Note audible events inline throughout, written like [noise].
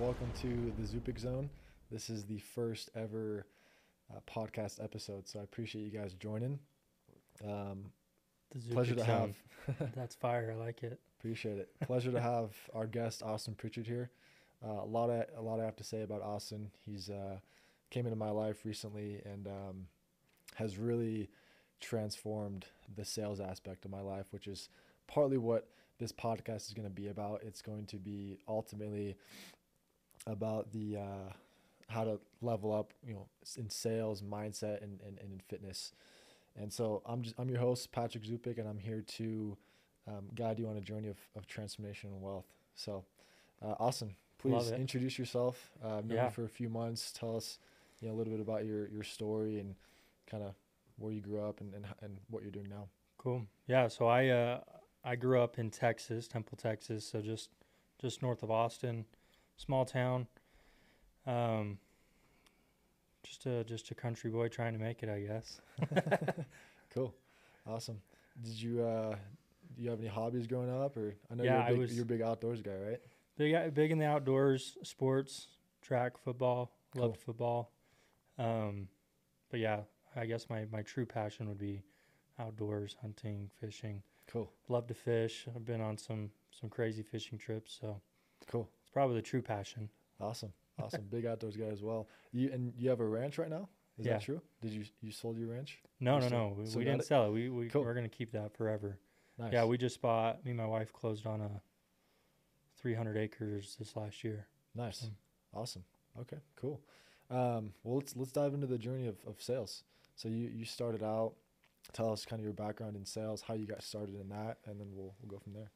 welcome to the Zupik Zone. This is the first ever uh, podcast episode, so I appreciate you guys joining. Um, The pleasure to Zupik have. [laughs] That's fire. I like it. Appreciate it. Pleasure to [laughs] have our guest Austin Pritchard here. Uh, a lot of a lot I have to say about Austin. He's uh, came into my life recently and um, has really transformed the sales aspect of my life, which is partly what this podcast is going to be about. It's going to be ultimately about the uh, how to level up, you know, in sales, mindset, and, and, and in fitness. And so I'm just I'm your host Patrick Zupik, and I'm here to um, guide you on a journey of, of transformation and wealth. So, uh, Austin, please introduce yourself. Uh, known Yeah. you for a few months. Tell us, you know, a little bit about your your story and kind of where you grew up and, and and what you're doing now. Cool. Yeah. So I uh, I grew up in Texas, Temple, Texas. So just just north of Austin, small town. Um, just a just a country boy trying to make it, I guess. [laughs] Cool, awesome. Did you uh, do you have any hobbies growing up, or I know Yeah, you're a big, was- you're a big outdoors guy, right? Big big in the outdoors, sports, track, football. Cool. Loved football. Um, but yeah, I guess my my true passion would be outdoors, hunting, fishing. Cool, Love to fish. I've been on some some crazy fishing trips, so cool, it's probably the true passion. awesome, [laughs] awesome. big outdoors guy as well. You and you have a ranch right now. Is Yeah. that true? Did you you sold your ranch? No, You no, still- no. We, we didn't it? sell it. We we Cool. we're gonna keep that forever. Nice. Yeah, we just bought. Me and my wife closed on a 300 acres this last year. Nice. Awesome. Okay, cool. Um, well, let's let's dive into the journey of, of sales. So you you started out. Tell us kind of your background in sales, how you got started in that, and then we'll we'll go from there.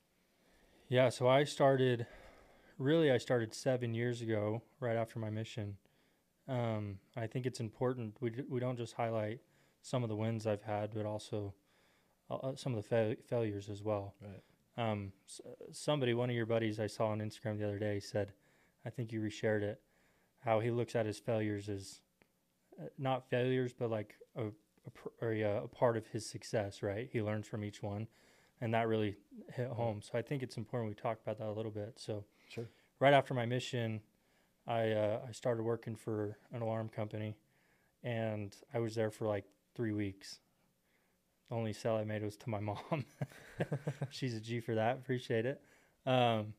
Yeah, so I started. Really, I started seven years ago, right after my mission. Um, I think it's important we d- we don't just highlight some of the wins I've had, but also uh, uh, some of the fa- failures as well. Right. Um, s- somebody, one of your buddies I saw on Instagram the other day said, I think you reshared it, how he looks at his failures as uh, not failures, but like a, a, pr- yeah, a part of his success, right? He learns from each one. And that really hit home. So I think it's important we talk about that a little bit. So Sure. right after my mission, I, uh, I started working for an alarm company and I was there for like three weeks. The only sale I made was to my [laughs] mom. [laughs] She's a G for that. Appreciate it. Um,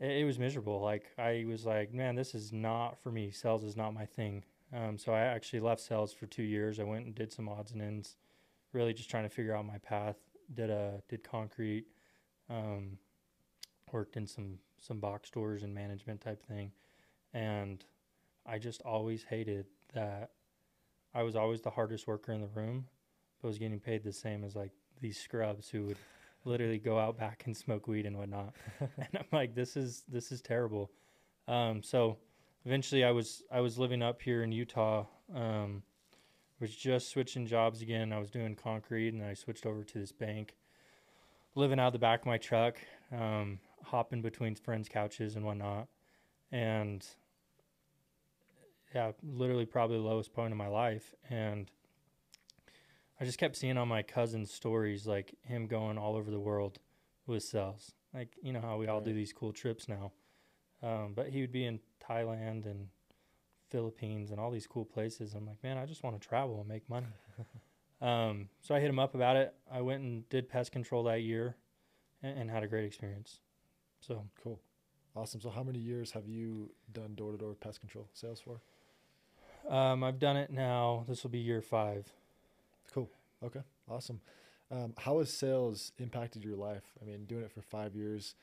it, it was miserable. Like I was like, man, this is not for me. Sales is not my thing. Um, so I actually left sales for two years. I went and did some odds and ends, really just trying to figure out my path. Did a did concrete, um, worked in some some box stores and management type thing, and I just always hated that. I was always the hardest worker in the room, but was getting paid the same as like these scrubs who would literally go out back and smoke weed and whatnot. [laughs] and I'm like, this is this is terrible. Um, so eventually, I was I was living up here in Utah. Um, was just switching jobs again. I was doing concrete, and I switched over to this bank. Living out the back of my truck, um, hopping between friends' couches and whatnot, and yeah, literally probably the lowest point of my life. And I just kept seeing on my cousin's stories like him going all over the world with sales. Like you know how we all do these cool trips now, um, but he would be in Thailand and Philippines and all these cool places. I'm like, man, I just want to travel and make money. [laughs] um, so I hit him up about it. I went and did pest control that year, and, and had a great experience. So Cool. Awesome. So how many years have you done door to door pest control sales for? um, I've done it now. This will be year five. Cool. Okay. Awesome. Um, how has sales impacted your life? I mean, doing it for five years,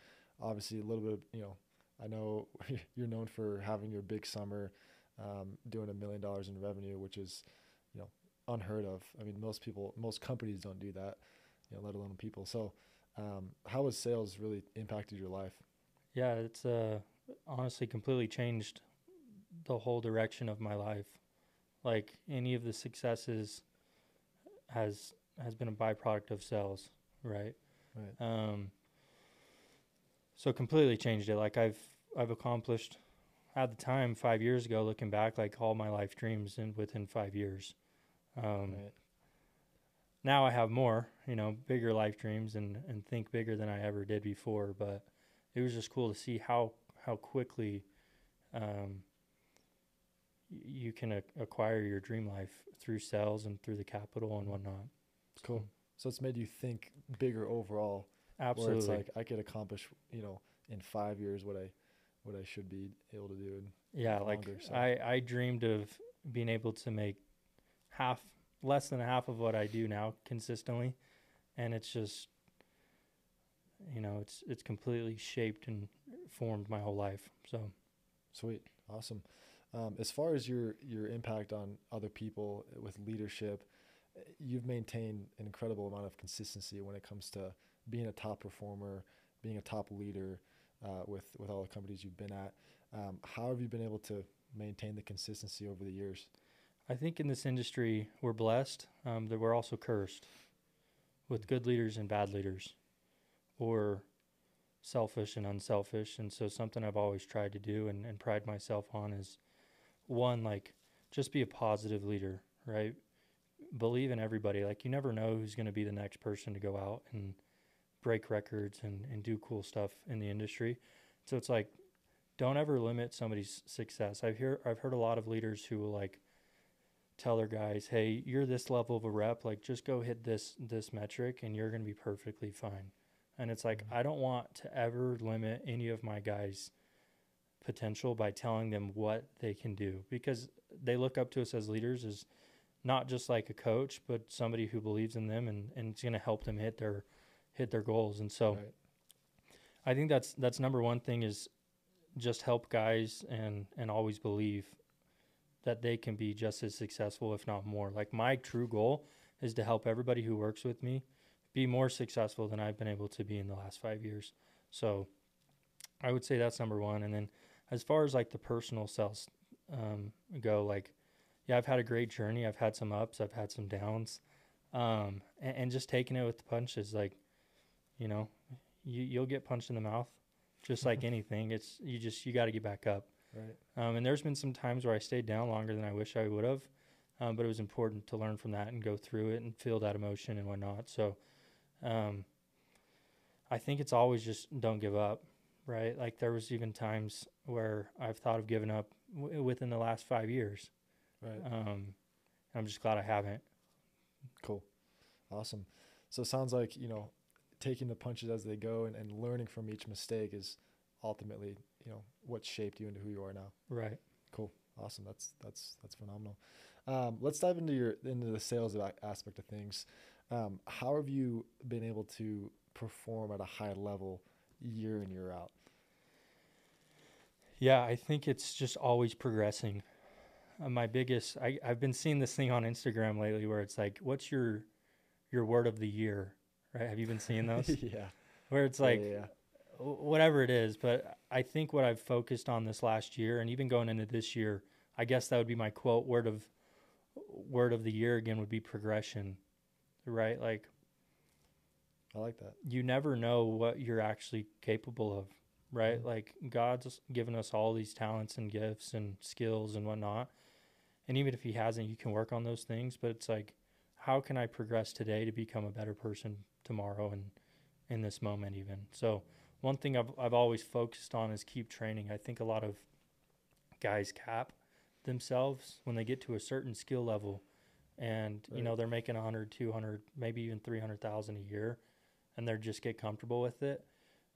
obviously a little bit. Of, you know, I know [laughs] you're known for having your big summer, um, doing a million dollars in revenue, which is, you know, unheard of. I mean, most people, most companies don't do that, you know, let alone people. So, um, how has sales really impacted your life? Yeah, it's uh, honestly completely changed the whole direction of my life. Like any of the successes has has been a byproduct of sales, right? Right. Um, so completely changed it. Like I've I've accomplished at the time five years ago, looking back, like all my life dreams in within five years. Um, Right. Now I have more, you know, bigger life dreams and, and think bigger than I ever did before. But it was just cool to see how how quickly um, you can a- acquire your dream life through sales and through the capital and whatnot. It's cool. So it's made you think bigger overall. Absolutely. Where it's like I could accomplish, you know, in five years what I what I should be able to do. And yeah, like longer, so- I, I dreamed of being able to make half, less than half of what I do now consistently. And it's just, you know, it's, it's completely shaped and formed my whole life. So, Sweet, awesome. Um, as far as your your impact on other people with leadership, you've maintained an incredible amount of consistency when it comes to being a top performer, being a top leader uh, with with all the companies you've been at. Um, how have you been able to maintain the consistency over the years? I think in this industry we're blessed, um, that we're also cursed with good leaders and bad leaders, or selfish and unselfish. And so something I've always tried to do and, and pride myself on is one like just be a positive leader, right? Believe in everybody. Like you never know who's going to be the next person to go out and break records and, and do cool stuff in the industry. So it's like don't ever limit somebody's success. I've hear I've heard a lot of leaders who will like tell their guys, "Hey, you're this level of a rep, like just go hit this this metric and you're going to be perfectly fine." And it's like Mhm. I don't want to ever limit any of my guys potential by telling them what they can do because they look up to us as leaders as not just like a coach, but somebody who believes in them and and it's going to help them hit their hit their goals. And so Right. I think that's that's number one thing is just help guys and and always believe that they can be just as successful if not more. Like my true goal is to help everybody who works with me be more successful than I've been able to be in the last 5 years. So I would say that's number 1 and then as far as like the personal sales um, go like yeah, I've had a great journey. I've had some ups, I've had some downs. Um, and, and just taking it with the punches like you know, you you'll get punched in the mouth just like [laughs] anything it's you just you got to get back up Right. um, and there's been some times where i stayed down longer than i wish i would have um, but it was important to learn from that and go through it and feel that emotion and whatnot so um, i think it's always just don't give up right like there was even times where i've thought of giving up w- within the last five years Right. um, i'm just glad i haven't Cool. Awesome. So it sounds like, you know, taking the punches as they go and, and learning from each mistake is ultimately, you know, what shaped you into who you are now. right Cool. Awesome. That's that's that's phenomenal. Um, let's dive into your into the sales aspect of things. Um, how have you been able to perform at a high level year in year out? Yeah, I think it's just always progressing. Uh, my biggest, I, I've been seeing this thing on Instagram lately where it's like, what's your your word of the year? Right? Have you been seeing [laughs] those? yeah. where it's like, yeah, yeah. wh- whatever it is. But I think what I've focused on this last year and even going into this year, I guess that would be my quote word of word of the year again would be progression. Right? Like I like that. you never know what you're actually capable of, right? Mhm. Like God's given us all these talents and gifts and skills and whatnot. And even if He hasn't, you can work on those things. But it's like, how can I progress today to become a better person tomorrow and in this moment, even? So, one thing I've, I've always focused on is keep training. I think a lot of guys cap themselves when they get to a certain skill level and you know they're making 100 200 maybe even 300000 a year and they just get comfortable with it.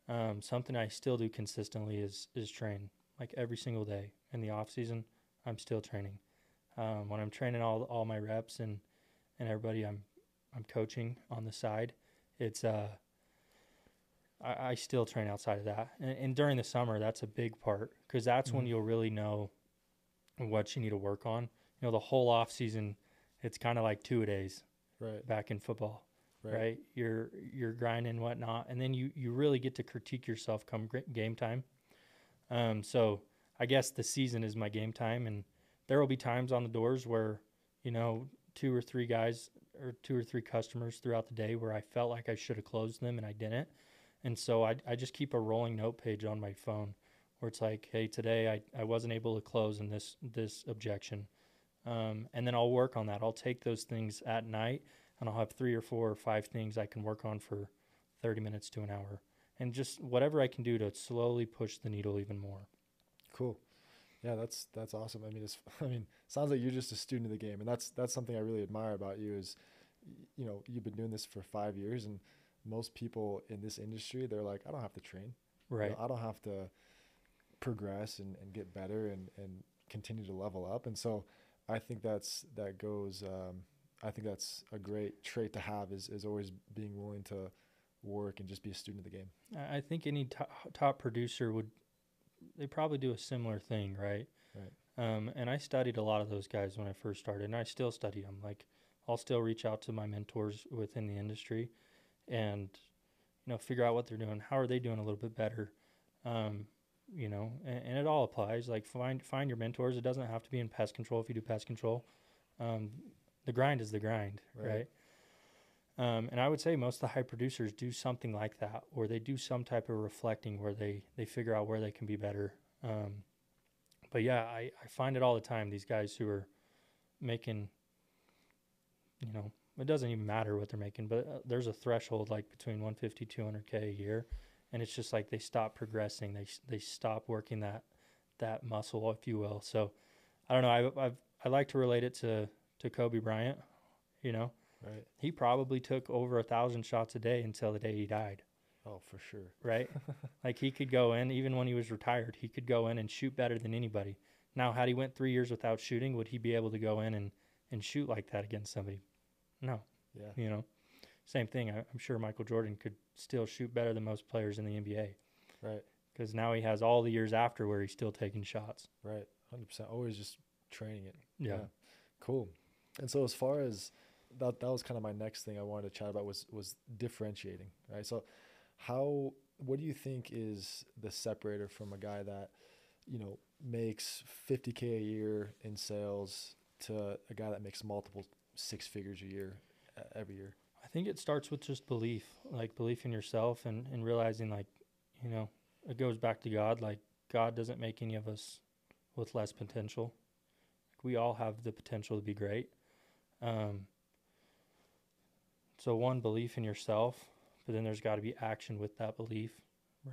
Um, something I still do consistently is is train like every single day in the off season. I'm still training. Um, when I'm training all all my reps and and everybody I'm I'm coaching on the side, it's uh I, I still train outside of that, and, and during the summer that's a big part because that's when Mhm. you'll really know what you need to work on. You know, the whole off season, it's kind of like two a days Right. back in football Right. right? You're you're grinding and whatnot, and then you you really get to critique yourself come game time. Um, so I guess the season is my game time, and there will be times on the doors where you know two or three guys or two or three customers throughout the day where I felt like I should have closed them and I didn't, and so I I just keep a rolling note page on my phone where it's like, hey, today I I wasn't able to close in this this objection. Um, and then I'll work on that. I'll take those things at night and I'll have three or four or five things I can work on for 30 minutes to an hour. and just whatever I can do to slowly push the needle even more. Cool. Yeah, that's that's awesome. I mean, it's [laughs] I mean, sounds like you're just a student of the game, and that's that's something I really admire about you. Is you know you've been doing this for five years, and most people in this industry they're like, I don't have to train. You know, Right. I don't have to progress and, and get better and, and continue to level up. And so I think that's that goes um, I think that's a great trait to have is, is always being willing to work and just be a student of the game. I I think any top, top producer would, they probably do a similar thing, right? Right. Um, and I studied a lot of those guys when I first started, and I still study them. Like, I'll still reach out to my mentors within the industry, and you know, figure out what they're doing. How are they doing a little bit better? Um, you know, and, and it all applies. Like, find find your mentors. It doesn't have to be in pest control if you do pest control. Um, the grind is the grind, Right. right? Um, and I would say most of the high producers do something like that, or they do some type of reflecting where they they figure out where they can be better. Um, but yeah, I, I find it all the time. These guys who are making, you know, it doesn't even matter what they're making, but uh, there's a threshold like between 150, 200k a year, and it's just like they stop progressing. They they stop working that that muscle, if you will. So I don't know. I I've, I like to relate it to to Kobe Bryant. You know, Right. he probably took over a thousand shots a day until the day he died, Oh, for sure. right? [laughs] like he could go in, even when he was retired, he could go in and shoot better than anybody. Now, had he went three years without shooting, would he be able to go in and, and shoot like that against somebody? No, Yeah. you know. Same thing. I, I'm sure Michael Jordan could still shoot better than most players in the NBA Right. because now he has all the years after where he's still taking shots. Right. Hundred percent. Always just training it. Yeah. Cool. And so as far as that that was kind of my next thing I wanted to chat about was was differentiating, right? So how what do you think is the separator from a guy that, you know, makes 50k a year in sales to a guy that makes multiple six figures a year uh, every year? I think it starts with just belief, like belief in yourself and, and realizing like, you know, it goes back to God. Like God doesn't make any of us with less potential. Like we all have the potential to be great. Um, so one belief in yourself, but then there's got to be action with that belief,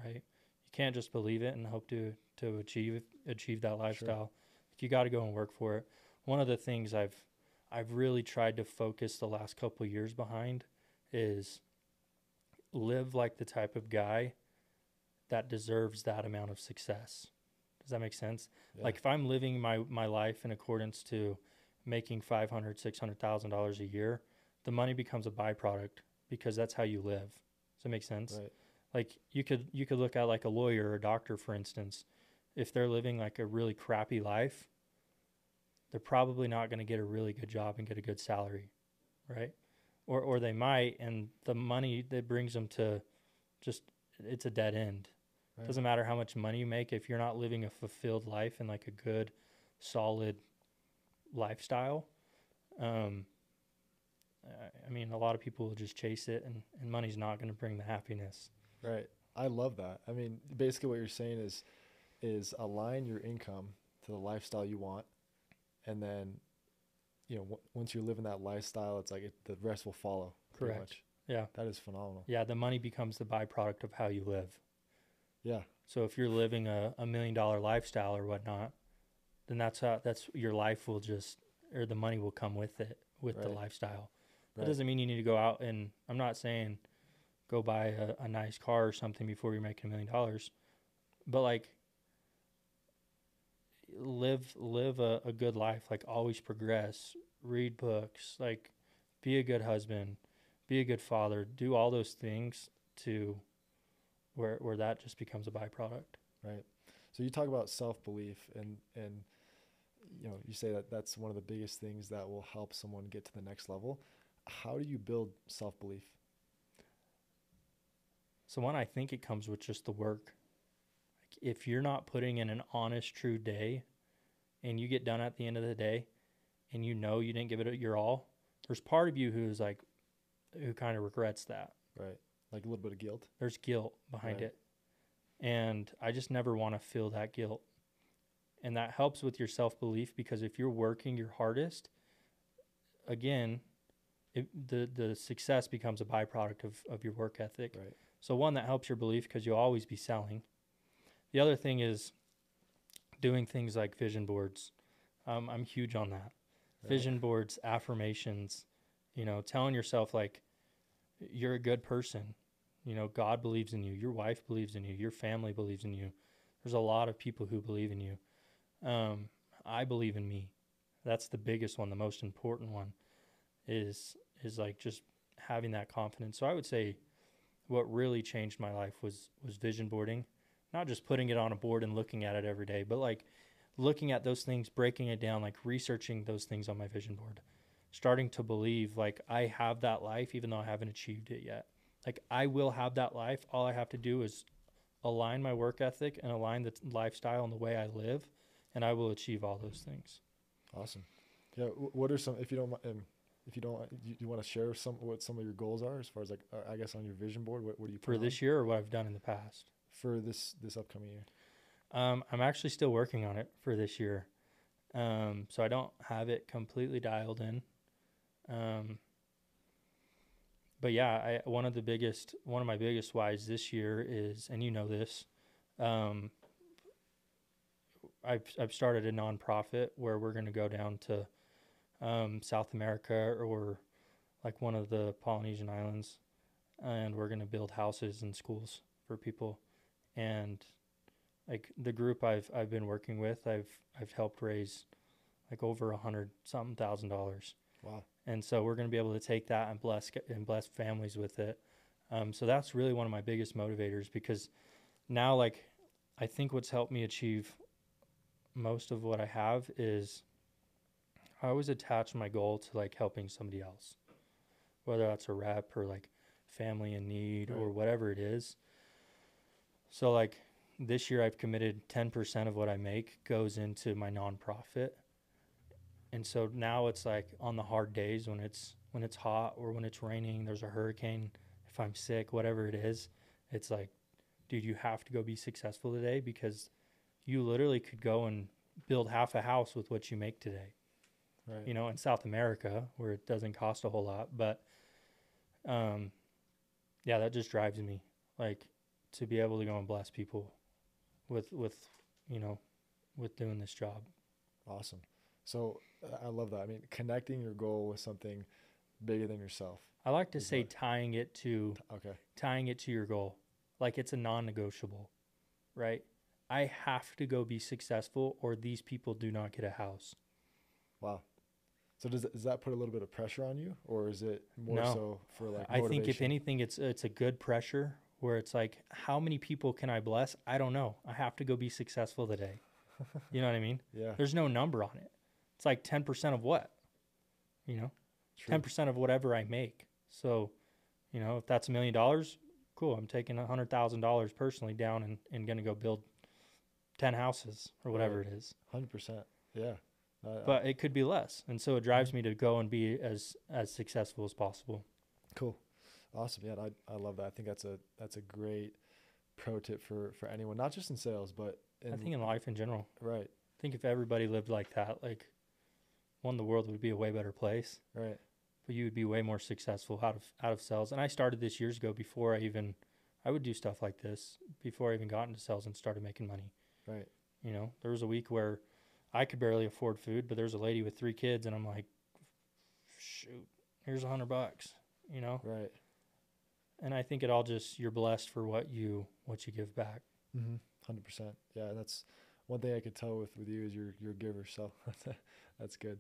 right? You can't just believe it and hope to to achieve achieve that lifestyle. Like you got to go and work for it. One of the things I've I've really tried to focus the last couple years behind is live like the type of guy that deserves that amount of success. Does that make sense? Yeah. Like if I'm living my my life in accordance to making five hundred, six hundred thousand dollars a year, the money becomes a byproduct because that's how you live. Does that make sense? right. Like you could you could look at like a lawyer or a doctor, for instance. If they're living like a really crappy life, they're probably not going to get a really good job and get a good salary, right? Or or they might, and the money that brings them to just it's a dead end. Right. Doesn't matter how much money you make if you're not living a fulfilled life and like a good, solid lifestyle. Um, I- mean, a lot of people will just chase it, and, and money's not going to bring the happiness. Right. I love that. I mean, basically what you're saying is is align your income to the lifestyle you want and then you know, w- once you're living that lifestyle, it's like it, the rest will follow. Correct. much. Yeah. That is phenomenal. Yeah, the money becomes the byproduct of how you live. Yeah. So if you're living a, a million dollar lifestyle or whatnot, then that's how that's your life will just or the money will come with it with the lifestyle. That Right. doesn't mean you need to go out and I'm not saying go buy a, a nice car or something before you're making a million dollars. But like live live a, a good life, like always progress, read books, like be a good husband, be a good father, do all those things to where where that just becomes a byproduct. Right. So you talk about self belief and and you know you say that that's one of the biggest things that will help someone get to the next level. How do you build self belief? So one, I think it comes with just the work. If you're not putting in an honest, true day, and you get done at the end of the day, and you know you didn't give it your all, there's part of you who's like, who kind of regrets that. Right. Like a little bit of guilt. There's guilt behind Right. it, and I just never want to feel that guilt. And that helps with your self belief because if you're working your hardest, again, it, the the success becomes a byproduct of, of your work ethic. Right. So one that helps your belief because you'll always be selling. The other thing is doing things like vision boards. Um, I'm huge on that. Right. Vision boards, affirmations, you know, telling yourself like you're a good person. You know, God believes in you. Your wife believes in you. Your family believes in you. There's a lot of people who believe in you. Um, I believe in me. That's the biggest one, the most important one is is like just having that confidence. So I would say what really changed my life was was vision boarding, not just putting it on a board and looking at it every day, but like looking at those things, breaking it down, like researching those things on my vision board, starting to believe like I have that life even though I haven't achieved it yet. Like I will have that life. All I have to do is align my work ethic and align the t- lifestyle and the way I live, and I will achieve all those things. Awesome. Yeah. What are some, if you don't, um, if you don't, you, you want to share some what some of your goals are as far as like, uh, I guess on your vision board. What, what do you For put on this year or what I've done in the past. For this this upcoming year? Um, I'm actually still working on it for this year. Um, so I don't have it completely dialed in. Um, but yeah, I, one of the biggest, one of my biggest whys this year is, and you know this, um, I've, I've started a nonprofit where we're going to go down to um, South America or like one of the Polynesian islands, and we're going to build houses and schools for people. And like the group I've I've been working with, I've I've helped raise like over a hundred something thousand dollars, Wow. and so we're going to be able to take that and bless and bless families with it. Um, so that's really one of my biggest motivators because now like I think what's helped me achieve most of what I have is I always attach my goal to like helping somebody else, whether that's a rep or like family in need or whatever it is. So like this year I've committed 10% of what I make goes into my nonprofit. And so now it's like on the hard days when it's when it's hot or when it's raining, there's a hurricane, if I'm sick, whatever it is, it's like dude, you have to go be successful today because you literally could go and build half a house with what you make today Right. you know, in South America where it doesn't cost a whole lot. But um, yeah, that just drives me like to be able to go and bless people with with you know with doing this job. Awesome. So I love that. I mean, connecting your goal with something bigger than yourself. I like to say what? tying it to Okay. tying it to your goal, like it's a non-negotiable, right? I have to go be successful, or these people do not get a house. Wow. So does does that put a little bit of pressure on you, or is it more No. so for like? I think if anything, it's it's a good pressure where it's like, how many people can I bless? I don't know. I have to go be successful today. you know what I mean? [laughs] Yeah. There's no number on it. It's like ten percent of what? You know, True. ten percent of whatever I make. So, you know, if that's a million dollars, cool. I'm taking a hundred thousand dollars personally down and, and gonna go build ten houses or whatever Right. it is. Hundred percent. Yeah. Uh, But it could be less, and so it drives me to go and be as as successful as possible. Cool. Awesome. Yeah, I, I love that. I think that's a that's a great pro tip for for anyone, not just in sales, but in I think in life in general. right, I think if everybody lived like that, like one, the world would be a way better place. right, But you would be way more successful out of out of sales. And I started this years ago before I even I would do stuff like this before I even got into sales and started making money. right. You know, there was a week where I could barely afford food, but there's a lady with three kids, and I'm like, shoot, here's a hundred bucks. You know, Right. And I think it all just you're blessed for what you what you give back. Mm-hmm. Hundred percent. Yeah, that's one thing I could tell with with you is you're you're a giver. So [laughs] that's good.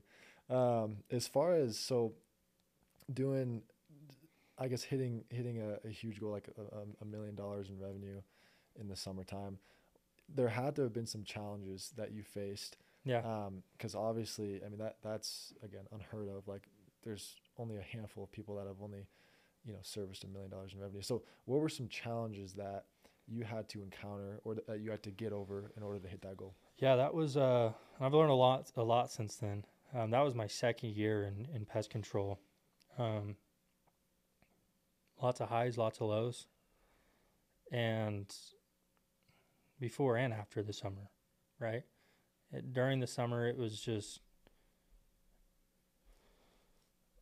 Um, as far as so doing, I guess hitting hitting a, a huge goal like a, a- a million dollars in revenue in the summertime, there had to have been some challenges that you faced. Yeah, because obviously, I mean that that's again unheard of. Like, there's only a handful of people that have only, you know, serviced a million dollars in revenue. So, what were some challenges that you had to encounter or that you had to get over in order to hit that goal? Yeah, that was. Uh, I've learned a lot, a lot since then. Um, that was my second year in, in pest control. Um, lots of highs, lots of lows, and before and after the summer, right? It, during the summer, it was just.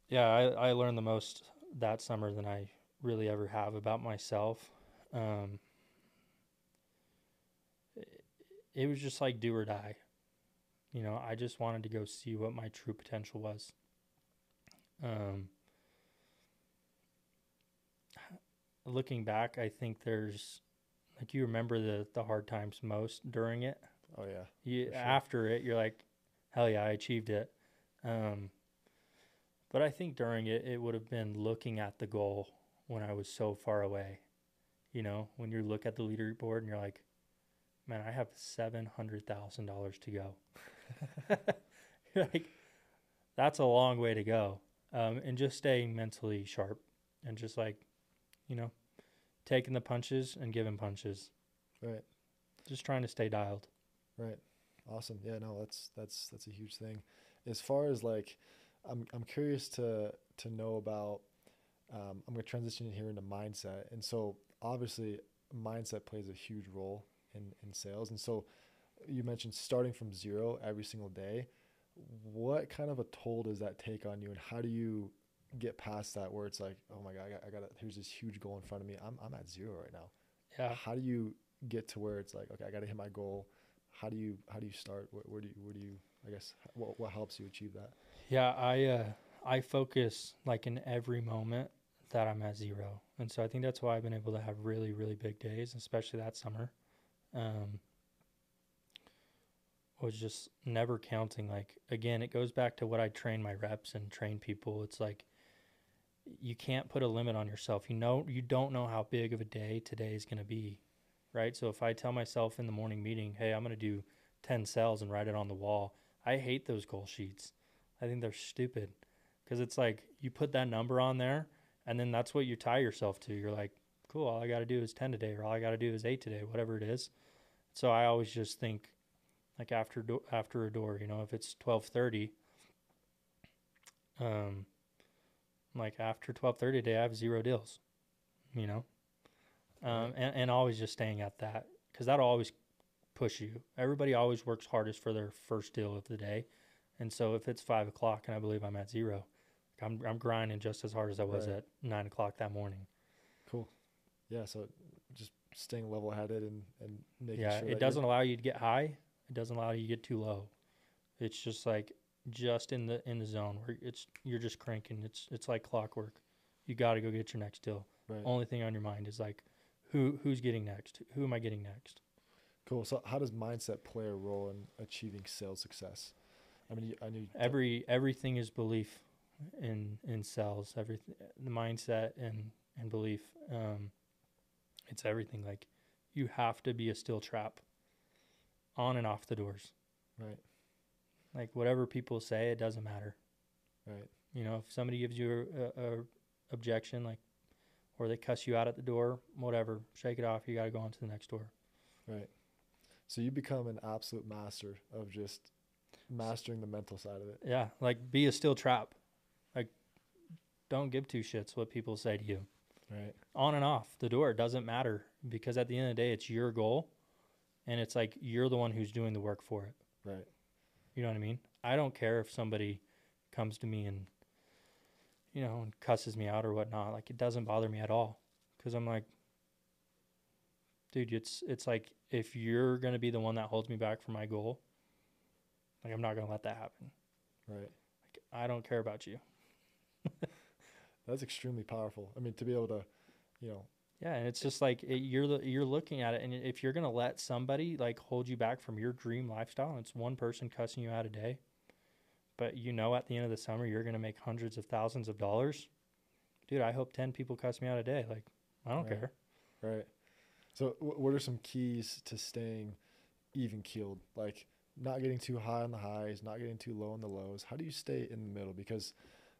Yeah, I, I learned the most that summer than I really ever have about myself. Um, it, it was just like do or die. You know, I just wanted to go see what my true potential was. Um, looking back, I think there's like you remember the the hard times most during it. Oh yeah. You sure. after it, you're like, hell yeah, I achieved it. Um, but I think during it, it would have been looking at the goal when I was so far away. You know, when you look at the leaderboard and you're like, man, I have seven hundred thousand dollars to go. [laughs] Like, that's a long way to go. Um, and just staying mentally sharp and just like, you know, taking the punches and giving punches. Right. Just trying to stay dialed. Right. Awesome. Yeah, no, that's that's that's a huge thing. As far as like I'm I'm curious to to know about um, I'm gonna transition here into mindset. And so obviously mindset plays a huge role in, in sales. And so you mentioned starting from zero every single day. What kind of a toll does that take on you and how do you get past that where it's like, oh my God, I got, I got here's this huge goal in front of me. I'm, I'm at zero right now. Yeah. How do you get to where it's like, okay, I got to hit my goal. How do you, how do you start? Where, where do you, where do you, I guess, what, what helps you achieve that? Yeah, I uh, I focus like in every moment that I'm at zero, and so I think that's why I've been able to have really really big days, especially that summer. Um, was just never counting. Like again, it goes back to what I train my reps and train people. It's like you can't put a limit on yourself. You know, you don't know how big of a day today is going to be, right? So if I tell myself in the morning meeting, "Hey, I'm going to do 10 cells and write it on the wall," I hate those goal sheets. I think they're stupid because it's like you put that number on there and then that's what you tie yourself to. You're like, cool, all I got to do is 10 today or all I got to do is 8 today, whatever it is. So I always just think like after do- after a door, you know, if it's 12:30 um like after 12:30 today I have zero deals, you know. Um and and always just staying at that cuz that'll always push you. Everybody always works hardest for their first deal of the day. And so if it's five o'clock and I believe I'm at zero, I'm I'm grinding just as hard as I was Right. at nine o'clock that morning. Cool. Yeah. So just staying level headed and, and making yeah, sure it doesn't allow you to get high. It doesn't allow you to get too low. It's just like just in the in the zone where it's you're just cranking. It's it's like clockwork. You got to go get your next deal. right. Only thing on your mind is like, who who's getting next? Who am I getting next? Cool. So how does mindset play a role in achieving sales success? I mean, I knew Every everything is belief in in sales. Everything the mindset and and belief. Um, it's everything. Like you have to be a steel trap. On and off the doors. right, Like whatever people say, it doesn't matter. right, You know, if somebody gives you a, a, a objection, like, or they cuss you out at the door, whatever, shake it off. You got to go on to the next door. right. So you become an absolute master of just mastering the mental side of it. Yeah, like be a steel trap. Like, don't give two shits what people say to you. Right, On and off the door, doesn't matter because at the end of the day, it's your goal, and it's like you're the one who's doing the work for it. right, You know what I mean? I don't care if somebody comes to me and, you know, and cusses me out or whatnot. Like it doesn't bother me at all because I'm like, dude, it's it's like if you're gonna be the one that holds me back from my goal, like I'm not gonna let that happen. right. Like I don't care about you. [laughs] That's extremely powerful. I mean, to be able to, you know, Yeah, and it's just like it, you're you're looking at it, and if you're gonna let somebody like hold you back from your dream lifestyle, and it's one person cussing you out a day, but you know at the end of the summer you're gonna make hundreds of thousands of dollars, dude. I hope ten people cuss me out a day. Like I don't Right. care. right. So wh- what are some keys to staying even keeled? Like not getting too high on the highs, not getting too low on the lows. How do you stay in the middle? Because,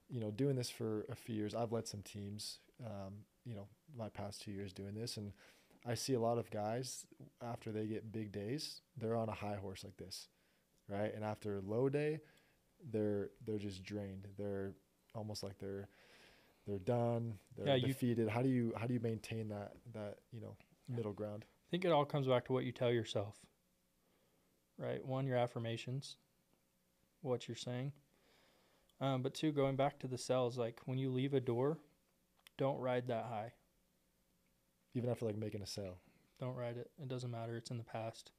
you know, doing this for a few years, I've led some teams. Um, you know, my past two years doing this, and I see a lot of guys after they get big days, they're on a high horse like this, right? And after a low day, they're they're just drained. They're almost like they're they're done. They're Yeah, you- defeated. How do you how do you maintain that that you know middle ground? I think it all comes back to what you tell yourself. Right? One, your affirmations, what you're saying. Um, but two, going back to the cells, like when you leave a door, don't ride that high. even after like making a sale. Don't ride it. It doesn't matter. It's in the past.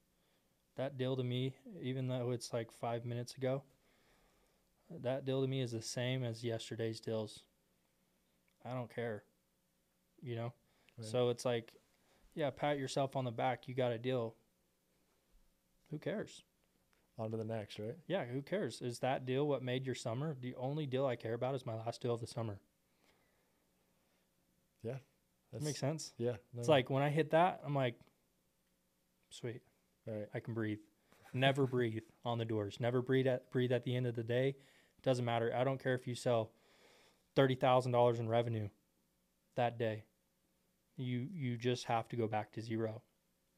That deal to me, even though it's like five minutes ago, that deal to me is the same as yesterday's deals. I don't care. You know? Right. So it's like, yeah, pat yourself on the back. You got a deal. Who cares? On to the next, right? Yeah, who cares? Is that deal what made your summer? The only deal I care about is my last deal of the summer. Yeah. That makes sense. yeah. no, It's like when I hit that, I'm like, sweet. right. I can breathe. Never breathe [laughs] on the doors. Never breathe at breathe at the end of the day. Doesn't matter. I don't care if you sell thirty thousand dollars in revenue that day. You you just have to go back to zero.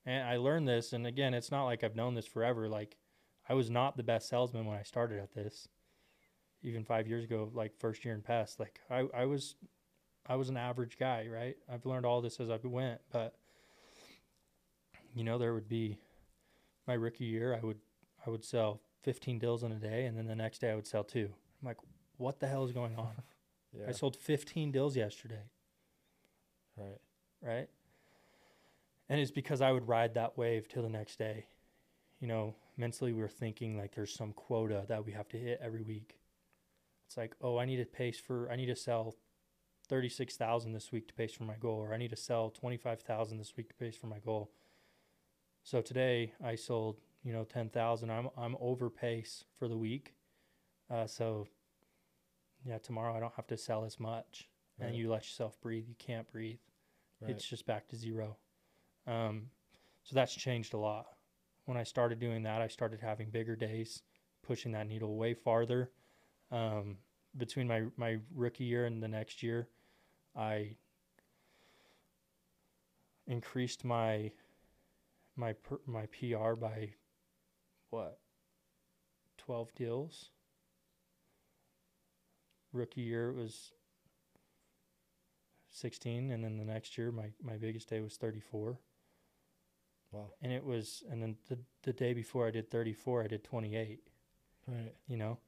And I learned this, and again, it's not like I've known this forever. Like I was not the best salesman when I started at this. Even five years ago, like first year in pest, like I, I was I was an average guy, right? I've learned all this as I went, but you know, there would be my rookie year, I would I would sell 15 deals in a day, and then the next day I would sell two. I'm like, what the hell is going on? [laughs] Yeah. I sold 15 deals yesterday, right. right? And it's because I would ride that wave till the next day. You know, mentally we we're thinking like there's some quota that we have to hit every week. It's like, oh, I need to pace for I need to sell 36,000 this week to pace for my goal or I need to sell 25,000 this week to pace for my goal. So today I sold, you know, 10,000. I'm I'm over pace for the week. Uh, so yeah, tomorrow I don't have to sell as much. Right. And you let yourself breathe. You can't breathe right. it's just back to zero. Um, so that's changed a lot. When I started doing that, I started having bigger days, pushing that needle way farther. Um, between my my rookie year and the next year, I increased my my my PR by what twelve deals. Rookie year it was 16 and then the next year my, my biggest day was 34 wow. and it was and then the, the day before i did 34 i did 28 Right. you know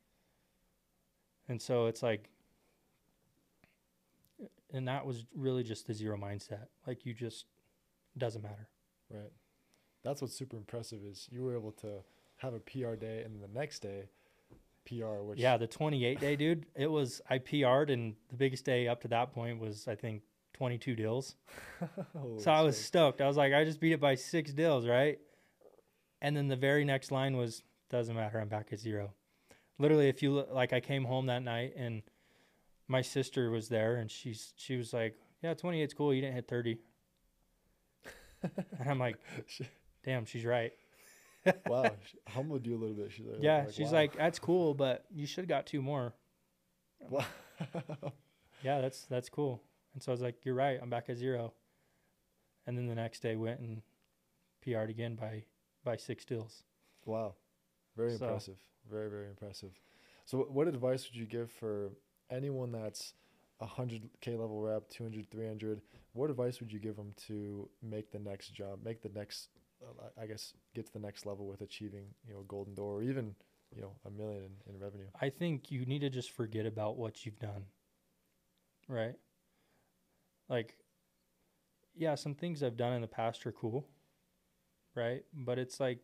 and so it's like and that was really just the zero mindset like you just doesn't matter Right. That's what's super impressive is you were able to have a PR day and then the next day PR, which yeah the 28 day dude it was i pr'd and the biggest day up to that point was i think 22 deals Holy [laughs] oh, So I was smokes. stoked. I was like, I just beat it by six deals, right? And then the very next line was, doesn't matter. I'm back at zero. Literally, if you look, like, I came home that night and my sister was there, and she's she was like, "Yeah, 28's cool. You didn't hit 30." and I'm like, [laughs] "Damn, she's right." [laughs] wow, she humbled you a little bit. She's like, yeah, like, she's wow. like, "That's cool, but you should have got two more." wow. Yeah, that's that's cool. And so I was like, "You're right. I'm back at zero. And then the next day went and PR'd again by by six deals. wow, very So- impressive. Very very impressive. So, what advice would you give for anyone that's a hundred k level rep, 200, 300? What advice would you give them to make the next jump, make the next, uh, I I guess, get to the next level with achieving, you know, golden door or even, you know, a million in, in revenue? I think you need to just forget about what you've done. Right? Like, yeah, some things I've done in the past are cool. Right? But it's like,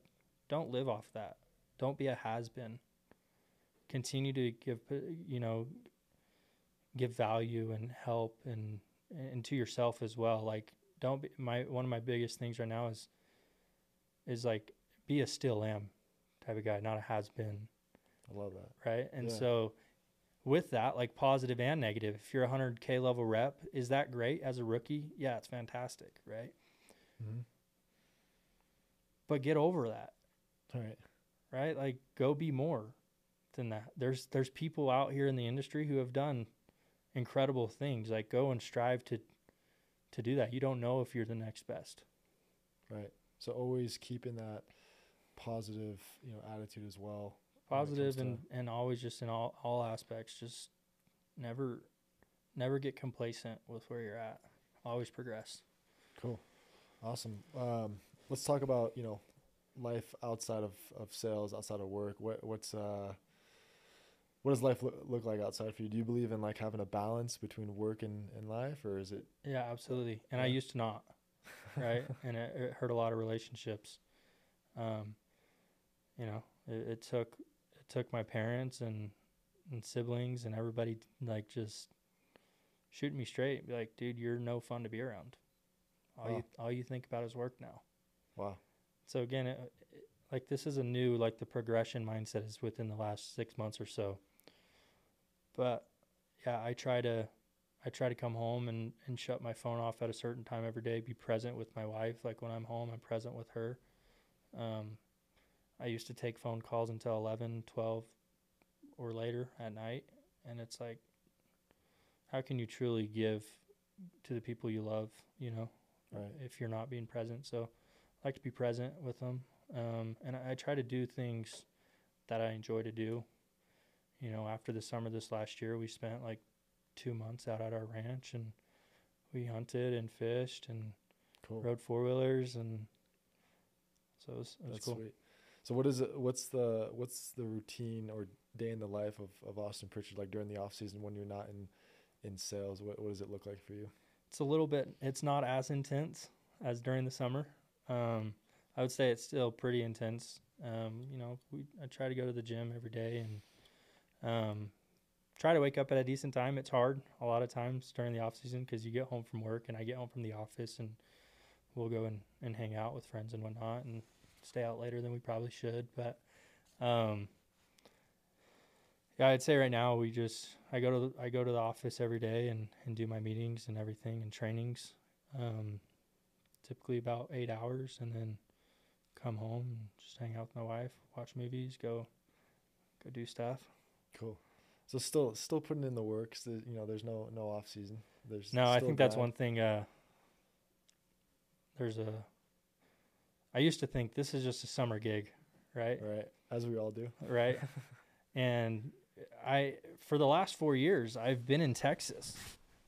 don't live off that. Don't be a has been. Continue to give, uh, you know, give value and help and, and to yourself as well. Like, don't be, my, one of my biggest things right now is, is like, be a still am type of guy, not a has been I love that. right? And Yeah. so with that, like positive and negative, if you're a 100K level rep, is that great as a rookie? Yeah, it's fantastic, right? Mm-hmm. But get over that, All right. right? Like go be more than that. There's there's people out here in the industry who have done incredible things. Like go and strive to to do that. You don't know if you're the next best. Right. So always keeping that positive, you know, attitude as well. When it comes Positive to- and and always just in all all aspects just never never get complacent with where you're at. Always progress. Cool. Awesome. Um, let's talk about, you know, life outside of, of sales, outside of work. What what's uh what does life look, look like outside for you? Do you believe in like having a balance between work and, and life or is it Yeah, absolutely. And I used to not. right? [laughs] and it, it hurt a lot of relationships. Um, you know, it, it took took my parents and and siblings and everybody like just shooting me straight. Be like, dude, you're no fun to be around. All Wow. you all you think about is work now. Wow. So again, it, it- like this is a new like the progression mindset is within the last six months or so. But yeah, I try to I try to come home and and shut my phone off at a certain time every day. Be present with my wife. Like when I'm home, I'm present with her. Um, I used to take phone calls until 11, 12 or later at night, and it's like, how can you truly give to the people you love? You know, Right. if you're not being present. So I like to be present with them. Um, and I, I try to do things that I enjoy to do. You know, after the summer this last year, we spent like two months out at our ranch and we hunted and fished and Cool. rode four wheelers and so it was, it was That's cool. sweet. So what is it? What's the what's the routine or day in the life of, of Austin Pritchard like during the off season when you're not in in sales? What what does it look like for you? It's a little bit. It's not as intense as during the summer. Um, I would say it's still pretty intense. Um, you know, we I try to go to the gym every day and um, try to wake up at a decent time. It's hard a lot of times during the off season because you get home from work and I get home from the office and we'll go and, and hang out with friends and whatnot and stay out later than we probably should. But um, yeah, I'd say right now we just I go to the, I go to the office every day and, and do my meetings and everything and trainings. Um, typically about eight hours, and then come home and just hang out with my wife, watch movies, go go do stuff. Cool. So still still putting in the works. The, you know, there's no no off season. There's No, I think that's one thing. Uh, there's a. I used to think this is just a summer gig, right? Right, as we all do. right? [laughs] and I, for the last four years, I've been in Texas,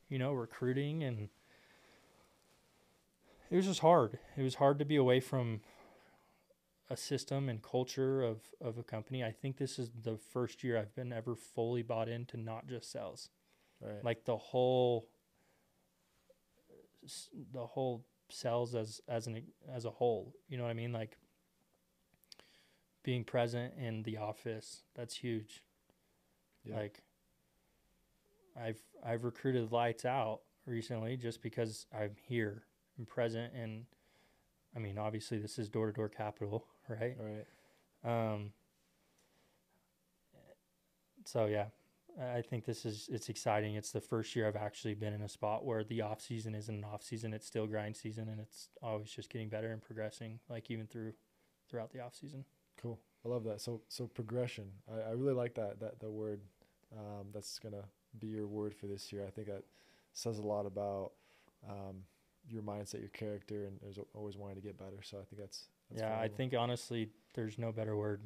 you know, recruiting, and it was just hard. It was hard to be away from a system and culture of of a company. I think this is the first year I've been ever fully bought into not just sales, Right. like the whole, the whole sales as as an as a whole. You know what I mean? Like being present in the office. That's huge. Yeah. Like I've I've recruited lights out recently just because I'm here and present and I mean obviously this is door to door capital, [laughs] right? right. Um so yeah, I think this is it's exciting. It's the first year I've actually been in a spot where the off season isn't an off season, it's still grind season and it's always just getting better and progressing like even through throughout the off season. Cool. I love that. So so progression. I, I really like that that the word. Um, that's gonna be your word for this year. I think that says a lot about um, your mindset, your character, and there's always wanting to get better. So I think that's, that's yeah, I think honestly, there's no better word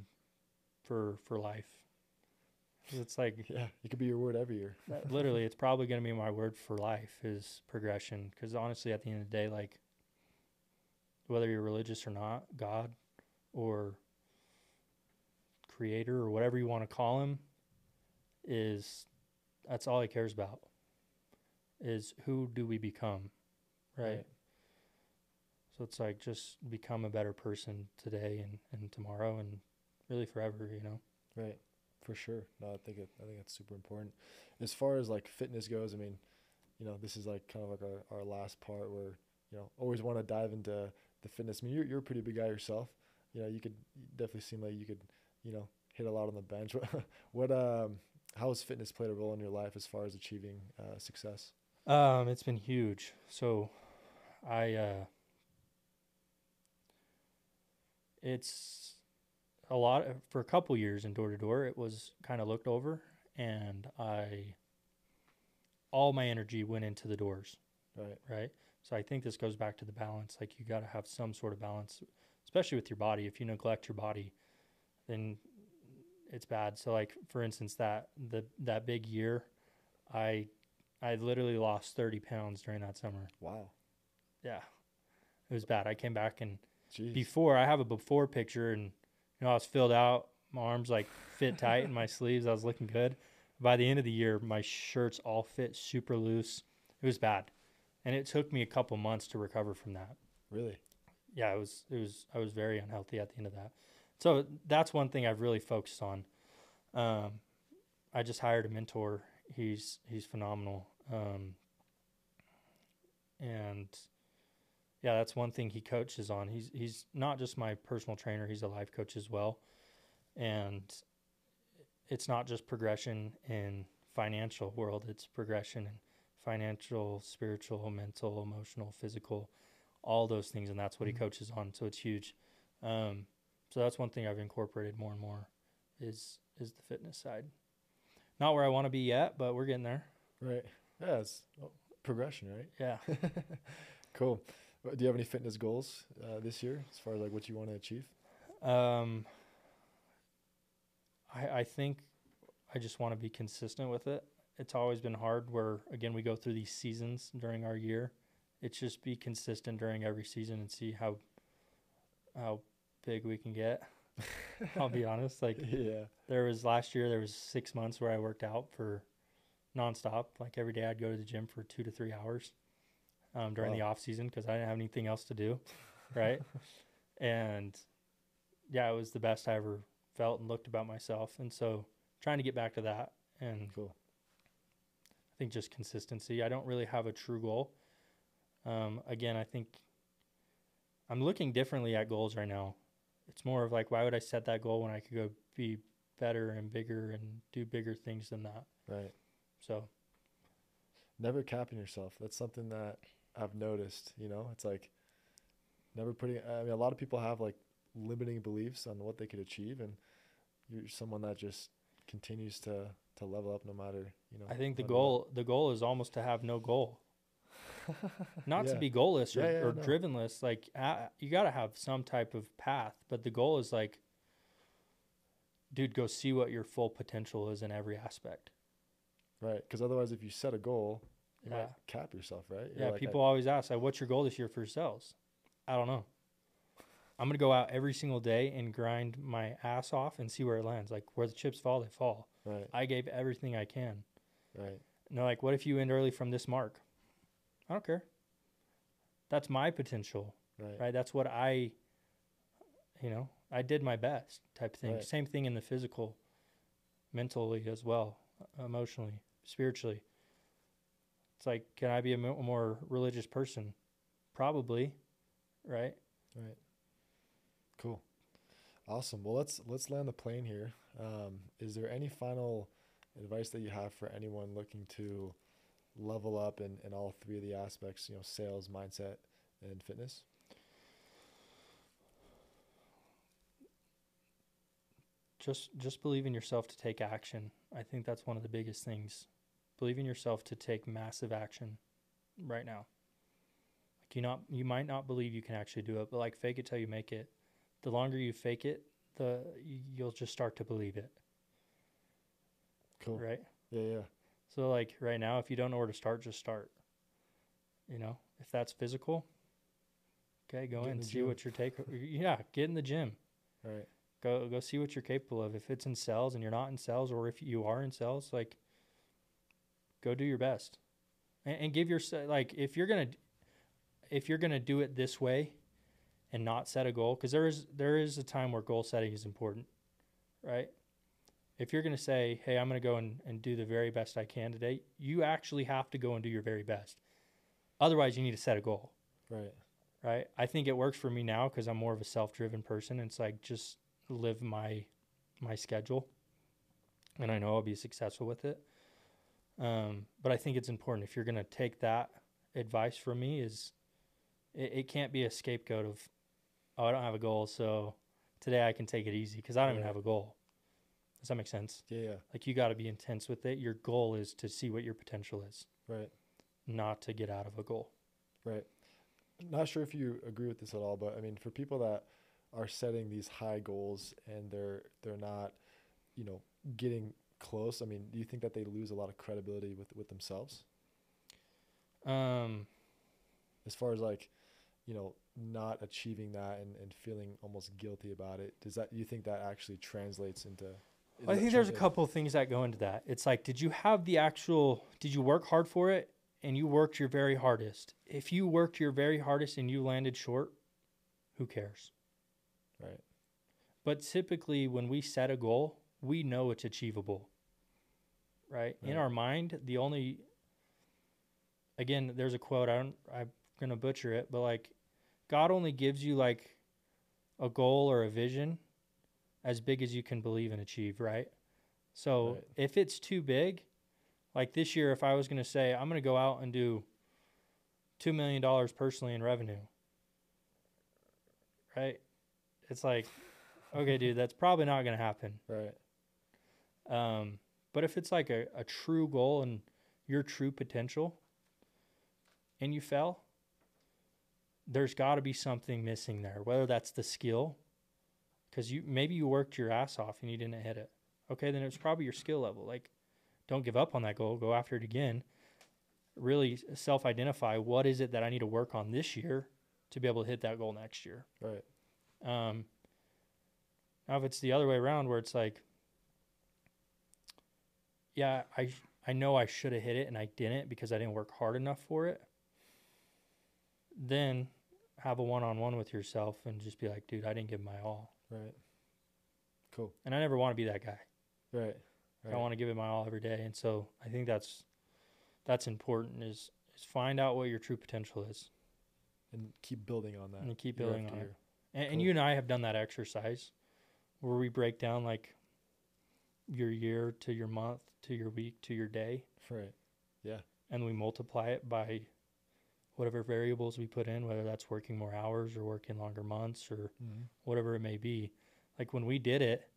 for for life. 'Cause It's like yeah, it could be your word every year. [laughs] literally, [laughs] it's probably going to be my word for life is progression. Because honestly, at the end of the day, like whether you're religious or not, God or Creator or whatever you want to call him, is that's all he cares about. Is who do we become, right? So it's like just become a better person today and, and tomorrow and really forever, you know. Right. For sure. No, I think it. I think that's super important. As far as like fitness goes, I mean, you know, this is like kind of like our, our last part where you know always want to dive into the fitness. I mean, you're you're a pretty big guy yourself. You know, you could definitely seem like you could you know hit a lot on the bench. [laughs] what um how has fitness played a role in your life as far as achieving uh, success? Um, it's been huge. So, I uh, it's a lot uh, for a couple years in door to door. It was kind of looked over, and I all my energy went into the doors. Right. right? So I think this goes back to the balance. Like you got to have some sort of balance, especially with your body. If you neglect your body, then it's bad. So like for instance, that the that big year, I I literally lost thirty pounds during that summer. Wow. Yeah, it was bad. I came back and Jeez. before I have a before picture and you know I was filled out, my arms like fit tight in my sleeves. I was looking good. By the end of the year, my shirts all fit super loose. It was bad, and it took me a couple months to recover from that. Really? yeah, it was it was I was very unhealthy at the end of that. So that's one thing I've really focused on. Um, I just hired a mentor. He's he's phenomenal. Um, and yeah, that's one thing he coaches on. He's he's not just my personal trainer, he's a life coach as well. And it's not just progression in financial world, it's progression in financial, spiritual, mental, emotional, physical, all those things and that's what Mhm. he coaches on. So it's huge. Um, so that's one thing I've incorporated more and more is is the fitness side. Not where I want to be yet, but we're getting there. Right. Yeah, it's progression, right? Yeah. [laughs] cool. Uh, Do you have any fitness goals uh, this year as far as like what you want to achieve? Um, I I think I just want to be consistent with it. It's always been hard. Where again we go through these seasons during our year. It's just be consistent during every season and see how how big we can get. [laughs] I'll be honest. Like yeah. there was last year, there was six months where I worked out for nonstop. Like every day, I'd go to the gym for two to three hours um, during the Wow. off season because I didn't have anything else to do, right? [laughs] and yeah, it was the best I ever felt and looked about myself. And so, trying to get back to that, and Cool. I think just consistency. I don't really have a true goal. Um, again, I think I'm looking differently at goals right now. It's more of like, why would I set that goal when I could go be better and bigger and do bigger things than that? Right. So, Never capping yourself. That's something that I've noticed. You know, it's like never putting. I mean, a lot of people have like limiting beliefs on what they could achieve, and you're someone that just continues to to level up no matter you know. I think the goal the goal is almost to have no goal, [laughs] not to be goalless or, Yeah, yeah, or no. drivenless. Like uh, you got to have some type of path, but the goal is like, dude, go see what your full potential is in every aspect. right. Because otherwise, if you set a goal, you Yeah. might cap yourself, right? You're Yeah, like, I- people always ask, like, "What's your goal this year for sales?" I don't know. I'm gonna go out every single day and grind my ass off and see where it lands. Like where the chips fall, they fall. right. I gave everything I can. Right. And they're like, "What if you end early from this mark?" I don't care. That's my potential, Right. right? That's what I, you know, I did my best type thing. Right. Same thing in the physical, mentally as well, emotionally, spiritually. It's like, can I be a more religious person? Probably, right? Right. Cool. Awesome. Well, let's let's land the plane here. Um, is there any final advice that you have for anyone looking to level up in, in all three of the aspects? You know, sales, mindset, and fitness. Just just believe in yourself to take action. I think that's one of the biggest things. Believe in yourself to take massive action right now. Like you not you might not believe you can actually do it, but like fake it till you make it. The longer you fake it, the you'll just start to believe it, Cool. right? Yeah. Yeah. So like right now if you don't know where to start, just start. You know, if that's physical, okay, go Get in in and see gym. what your take yeah, get in the gym. Right. go go see what you're capable of if it's in cells and you're not in cells or if you are in cells, like go do your best and, and give your like if you're gonna if you're gonna do it this way and not set a goal because there is there is a time where goal setting is important right if you're gonna say hey i'm gonna go and, and do the very best i can today you actually have to go and do your very best otherwise you need to set a goal Right. right? I think it works for me now because I'm more of a self-driven person. It's like just live my my schedule, and I know I'll be successful with it. Um, but I think it's important if you're going to take that advice from me is it, it can't be a scapegoat of oh I don't have a goal so today I can take it easy because I don't even have a goal. Does that make sense? Yeah. Yeah. Like you got to be intense with it. Your goal is to see what your potential is, Right. not to get out of a goal. Right. Not sure if you agree with this at all, but I mean, for people that are setting these high goals and they're they're not, you know, getting close. I mean, do you think that they lose a lot of credibility with with themselves Um, as far as like, you know, not achieving that and, and feeling almost guilty about it? Does that you think that actually translates into? is I think there's a couple of things that go into that. It's like, did you have the actual? Did you work hard for it, and you worked your very hardest. If you worked your very hardest and you landed short, who cares? Right. But typically, when we set a goal, we know it's achievable. Right? In our mind, the only again, there's a quote. I don't. I'm gonna butcher it, but like, God only gives you like a goal or a vision as big as you can believe and achieve. Right? So Right. if it's too big, like this year, if I was gonna say I'm gonna go out and do two million dollars personally in revenue, right? It's like, okay, dude, that's probably not gonna happen. Right. Um, but if it's like a, a true goal and your true potential and you fell, there's got to be something missing there, whether that's the skill, because you maybe you worked your ass off and you didn't hit it. Okay, then it's probably your skill level. Like, don't give up on that goal. Go after it again. Really self identify what is it that I need to work on this year to be able to hit that goal next year. Right. Um, now, if it's the other way around, where it's like, yeah, I I know I should have hit it and I didn't because I didn't work hard enough for it. Then have a one on one with yourself and just be like, dude, I didn't give my all, Right. Cool. and I never want to be that guy. Right. Right. I want to give it my all every day, and so I think that's that's important. Is is find out what your true potential is and keep building on that. and keep building on it. year. And, and Cool. you and I have done that exercise where we break down like your year to your month to your week to your day, Right. Yeah. And we multiply it by whatever variables we put in, whether that's working more hours or working longer months or Mm-hmm. whatever it may be. Like when we did it,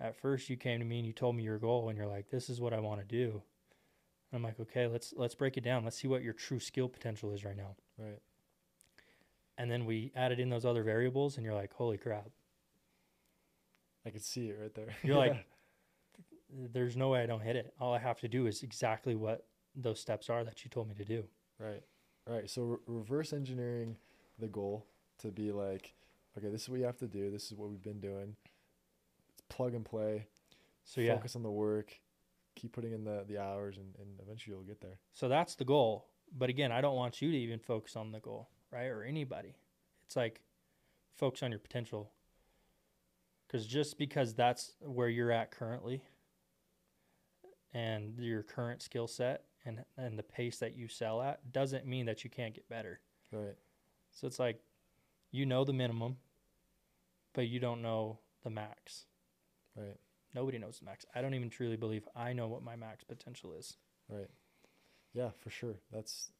at first you came to me and you told me your goal, and you're like, "This is what I want to do." And I'm like, "Okay, let's let's break it down. Let's see what your true skill potential is right now." Right. And then we added in those other variables, and you're like, "Holy crap!" I could see it right there. You're like, [laughs] there's no way I don't hit it. All I have to do is exactly what those steps are that you told me to do. Right. Right. So re- reverse engineering the goal to be like, okay, this is what you have to do. This is what we've been doing. It's plug and play. So yeah, Focus on the work. Keep putting in the, the hours, and, and eventually you'll get there. so that's the goal. But again, I don't want you to even focus on the goal, right? Or anybody. It's like focus on your potential. Because just because that's where you're at currently and your current skill set and, and the pace that you sell at doesn't mean that you can't get better. Right. So it's like you know the minimum, but you don't know the max. Right. Nobody knows the max. I don't even truly believe I know what my max potential is. Right. Yeah, for sure. That's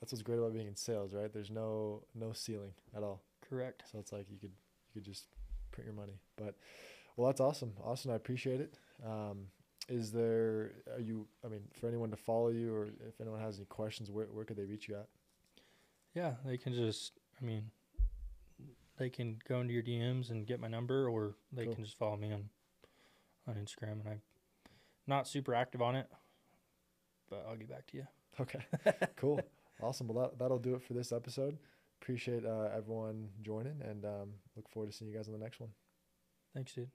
that's what's great about being in sales, right? There's no no ceiling at all. Correct. So it's like you could you could just print your money. But well, that's awesome, Austin. I appreciate it. Um, is there are you? I mean, for anyone to follow you, or if anyone has any questions, where where could they reach you at? Yeah, they can just, I mean, they can go into your DMs and get my number, or they Cool. can just follow me on on Instagram. And I'm not super active on it, but I'll get back to you. Okay, [laughs] cool, awesome. Well, that that'll do it for this episode. Appreciate uh, everyone joining, and um, look forward to seeing you guys on the next one. Thanks, dude.